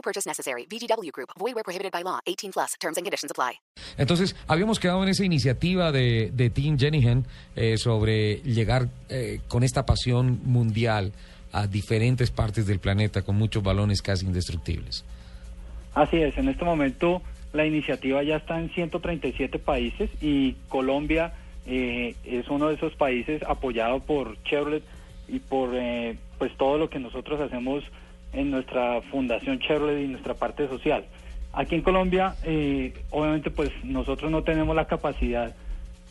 No purchase necessary. VGW Group. Void where prohibited by law. 18 plus. Terms and conditions apply. Entonces, habíamos quedado en esa iniciativa de, de Team Jenihan eh, sobre llegar eh, con esta pasión mundial a diferentes partes del planeta con muchos balones casi indestructibles. Así es, en este momento la iniciativa ya está en 137 países y Colombia eh, es uno de esos países apoyado por Chevrolet y por eh, pues todo lo que nosotros hacemos en nuestra fundación Chevrolet y nuestra parte social. Aquí en Colombia, eh, obviamente, pues nosotros no tenemos la capacidad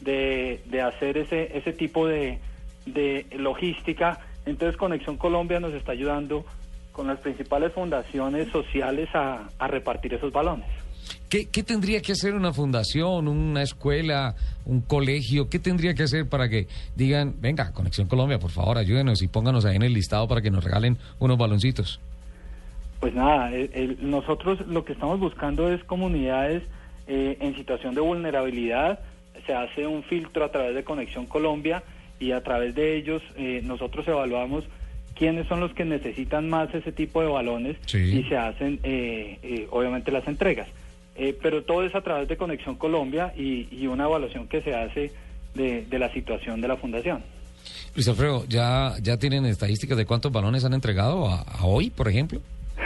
de, de hacer ese, ese tipo de, de logística. Entonces, Conexión Colombia nos está ayudando con las principales fundaciones sociales a, a repartir esos balones. ¿Qué, ¿Qué, tendría que hacer una fundación, una escuela, un colegio? ¿Qué tendría que hacer para que digan, venga, Conexión Colombia, por favor, ayúdenos y pónganos ahí en el listado para que nos regalen unos baloncitos? Pues nada, el, el, nosotros lo que estamos buscando es comunidades eh, en situación de vulnerabilidad. Se hace un filtro a través de Conexión Colombia y a través de ellos eh, nosotros evaluamos quiénes son los que necesitan más ese tipo de balones sí. y se hacen eh, obviamente las entregas. Eh, pero todo es a través de Conexión Colombia y, y una evaluación que se hace de, de, la situación de la fundación. Luis Alfredo, ¿ya, ya tienen estadísticas de cuántos balones han entregado a, a hoy, por ejemplo?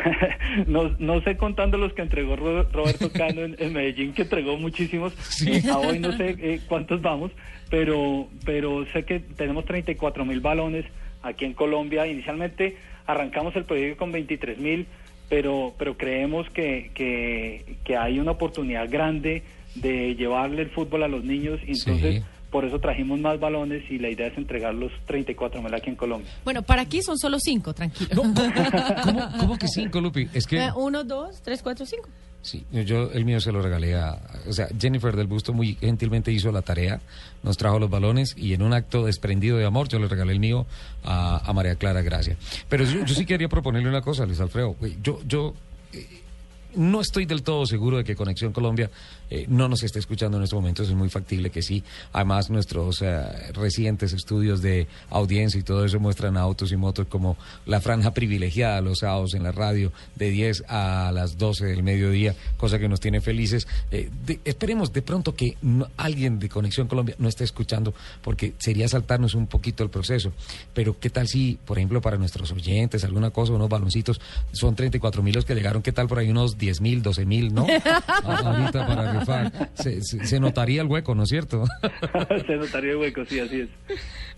no, no sé contando los que entregó Roberto Cano en, en Medellín, que entregó muchísimos. Sí. A hoy no sé eh, cuántos vamos, pero, pero sé que tenemos 34 mil balones aquí en Colombia. Inicialmente arrancamos el proyecto con 23 mil pero, pero creemos que, que, que, hay una oportunidad grande de llevarle el fútbol a los niños entonces sí. Por eso trajimos más balones y la idea es entregar los 34 mil aquí en Colombia. Bueno, para aquí son solo cinco, tranquilo. No, ¿cómo, ¿cómo, que cinco, Lupi? Es que... Eh, uno, dos, tres, cuatro, cinco. Sí, yo el mío se lo regalé a... O sea, Jennifer del Busto muy gentilmente hizo la tarea, nos trajo los balones y en un acto desprendido de amor yo le regalé el mío a, a María Clara Gracia. Pero yo, yo, sí quería proponerle una cosa, Luis Alfredo. Yo, yo eh, no estoy del todo seguro de que Conexión Colombia eh, no nos esté escuchando en estos momentos. Es muy factible que sí. Además, nuestros eh, recientes estudios de audiencia y todo eso muestran autos y motos como la franja privilegiada los sábados en la radio de 10 a las 12 del mediodía, cosa que nos tiene felices. Eh, esperemos de pronto que alguien de Conexión Colombia no esté escuchando, porque sería saltarnos un poquito el proceso. Pero, ¿qué tal si, por ejemplo, para nuestros oyentes, alguna cosa, unos baloncitos, son 34 mil los que llegaron? ¿Qué tal por ahí unos 10 mil, 12 mil, no? Ahorita para rifar. Se, se, se, notaría el hueco, ¿no es cierto? se notaría el hueco, sí, así es.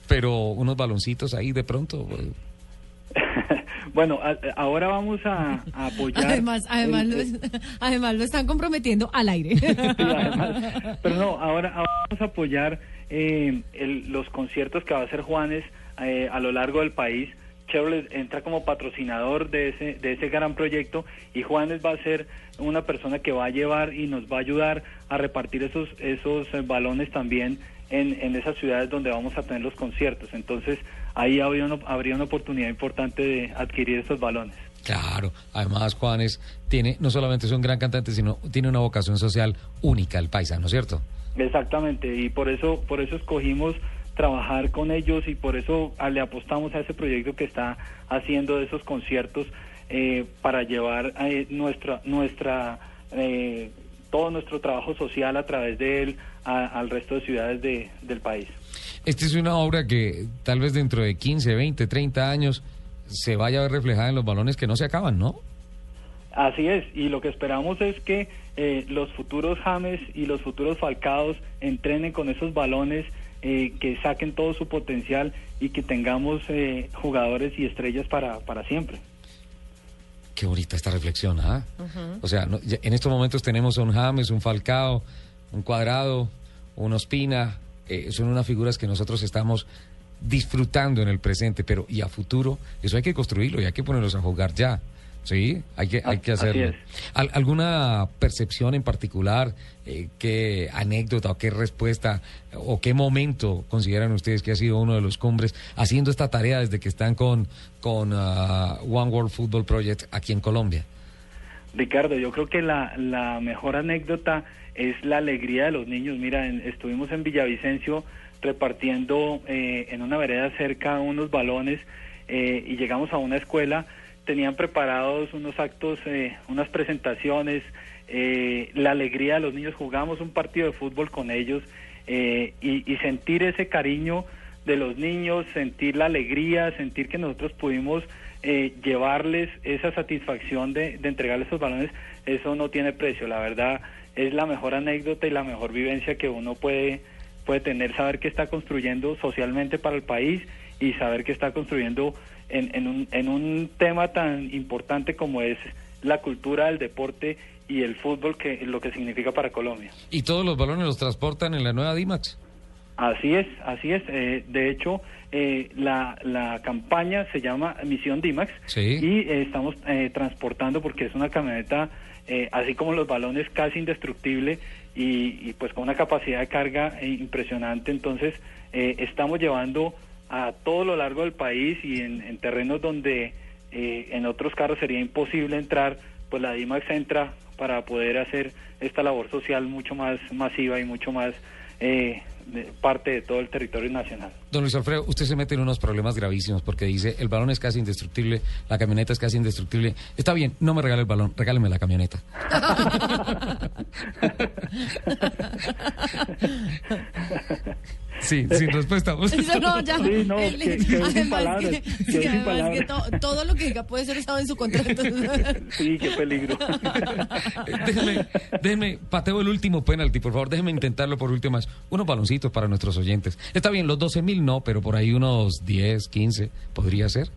Pero unos baloncitos ahí de pronto. Pues. bueno, a, ahora vamos a, a, apoyar. Además, además, el, lo, además lo están comprometiendo al aire. sí, además, pero no, ahora, ahora, vamos a apoyar eh, el, los conciertos que va a hacer Juanes eh, a lo largo del país. Chevrolet entra como patrocinador de ese, de ese gran proyecto y Juanes va a ser una persona que va a llevar y nos va a ayudar a repartir esos, esos balones también en, en esas ciudades donde vamos a tener los conciertos. Entonces ahí habría una, habría una oportunidad importante de adquirir esos balones. Claro, además Juanes tiene, no solamente es un gran cantante, sino tiene una vocación social única, el paisa, ¿no es cierto? Exactamente, y por eso, por eso escogimos trabajar con ellos y por eso le apostamos a ese proyecto que está haciendo de esos conciertos eh, para llevar eh, nuestra nuestra eh, todo nuestro trabajo social a través de él a, al resto de ciudades de, del país. Esta es una obra que tal vez dentro de 15, 20, 30 años se vaya a ver reflejada en los balones que no se acaban, ¿no? Así es, y lo que esperamos es que eh, los futuros James y los futuros Falcados entrenen con esos balones eh, que saquen todo su potencial y que tengamos eh, jugadores y estrellas para, para siempre. Qué bonita esta reflexión, ¿ah? ¿eh? Uh -huh. O sea, no, en estos momentos tenemos un James, un Falcao, un Cuadrado, un Ospina, eh, son unas figuras que nosotros estamos disfrutando en el presente, pero y a futuro, eso hay que construirlo y hay que ponerlos a jugar ya. Sí, hay que, hay que hacerlo. Al- ¿Alguna percepción en particular? Eh, ¿Qué anécdota o qué respuesta o qué momento consideran ustedes que ha sido uno de los cumbres haciendo esta tarea desde que están con, con ah, One World Football Project aquí en Colombia? Ricardo, yo creo que la, la mejor anécdota es la alegría de los niños. Mira, en- estuvimos en Villavicencio repartiendo eh, en una vereda cerca unos balones eh, y llegamos a una escuela, tenían preparados unos actos, eh, unas presentaciones, eh, la alegría de los niños, jugamos un partido de fútbol con ellos eh, y, y sentir ese cariño de los niños, sentir la alegría, sentir que nosotros pudimos eh, llevarles esa satisfacción de, de entregarles esos balones, eso no tiene precio. La verdad es la mejor anécdota y la mejor vivencia que uno puede, puede tener, saber que está construyendo socialmente para el país y saber que está construyendo en, en, un, en un tema tan importante como es la cultura del deporte y el fútbol, que lo que significa para Colombia. ¿Y todos los balones los transportan en la nueva DIMAX? Así es, así es. Eh, de hecho, eh, la, la campaña se llama Misión Dimax Sí. y eh, estamos eh, transportando porque es una camioneta, eh, así como los balones, casi indestructible y, y, pues con una capacidad de carga impresionante. Entonces, estamos llevando a todo lo largo del país y en, en terrenos donde eh, en otros carros sería imposible entrar, pues la Dimax entra para poder hacer esta labor social mucho más masiva y mucho más eh, de- parte de todo el territorio nacional. Don Luis Alfredo, usted se mete en unos problemas gravísimos porque dice el balón es casi indestructible, la camioneta es casi indestructible. Está bien, no me regale el balón, regáleme la camioneta. sí, sin respuesta. Eso no, ya. Sí, no, que- además que- sí, sin además que to- todo lo que diga puede ser usado en su contrato. Sí, qué peligro. déjeme, déjeme, pateo el último penalti, por favor, déjeme intentarlo por último más. Unos baloncitos para nuestros oyentes. Está bien, los 12 mil no, pero por ahí unos 10, 15 podría ser.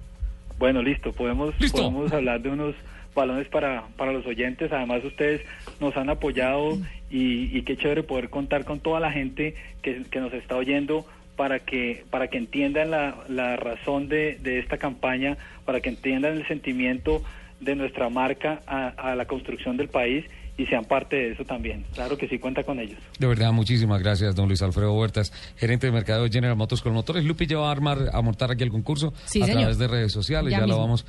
Bueno, listo, podemos, Listo. podemos hablar de unos balones para, para los oyentes. Además, ustedes nos han apoyado y, y qué chévere poder contar con toda la gente que, que nos está oyendo para que, para que entiendan la, la razón de, de esta campaña, para que entiendan el sentimiento de nuestra marca a, a la construcción del país y sean parte de eso también. Claro que sí cuenta con ellos. De verdad, muchísimas gracias, don Luis Alfredo Huertas, gerente de mercado de General Motors con motores. Lupi ya va a armar, a montar aquí el concurso Sí, a señor. través de redes sociales, Ya ya, lo vamos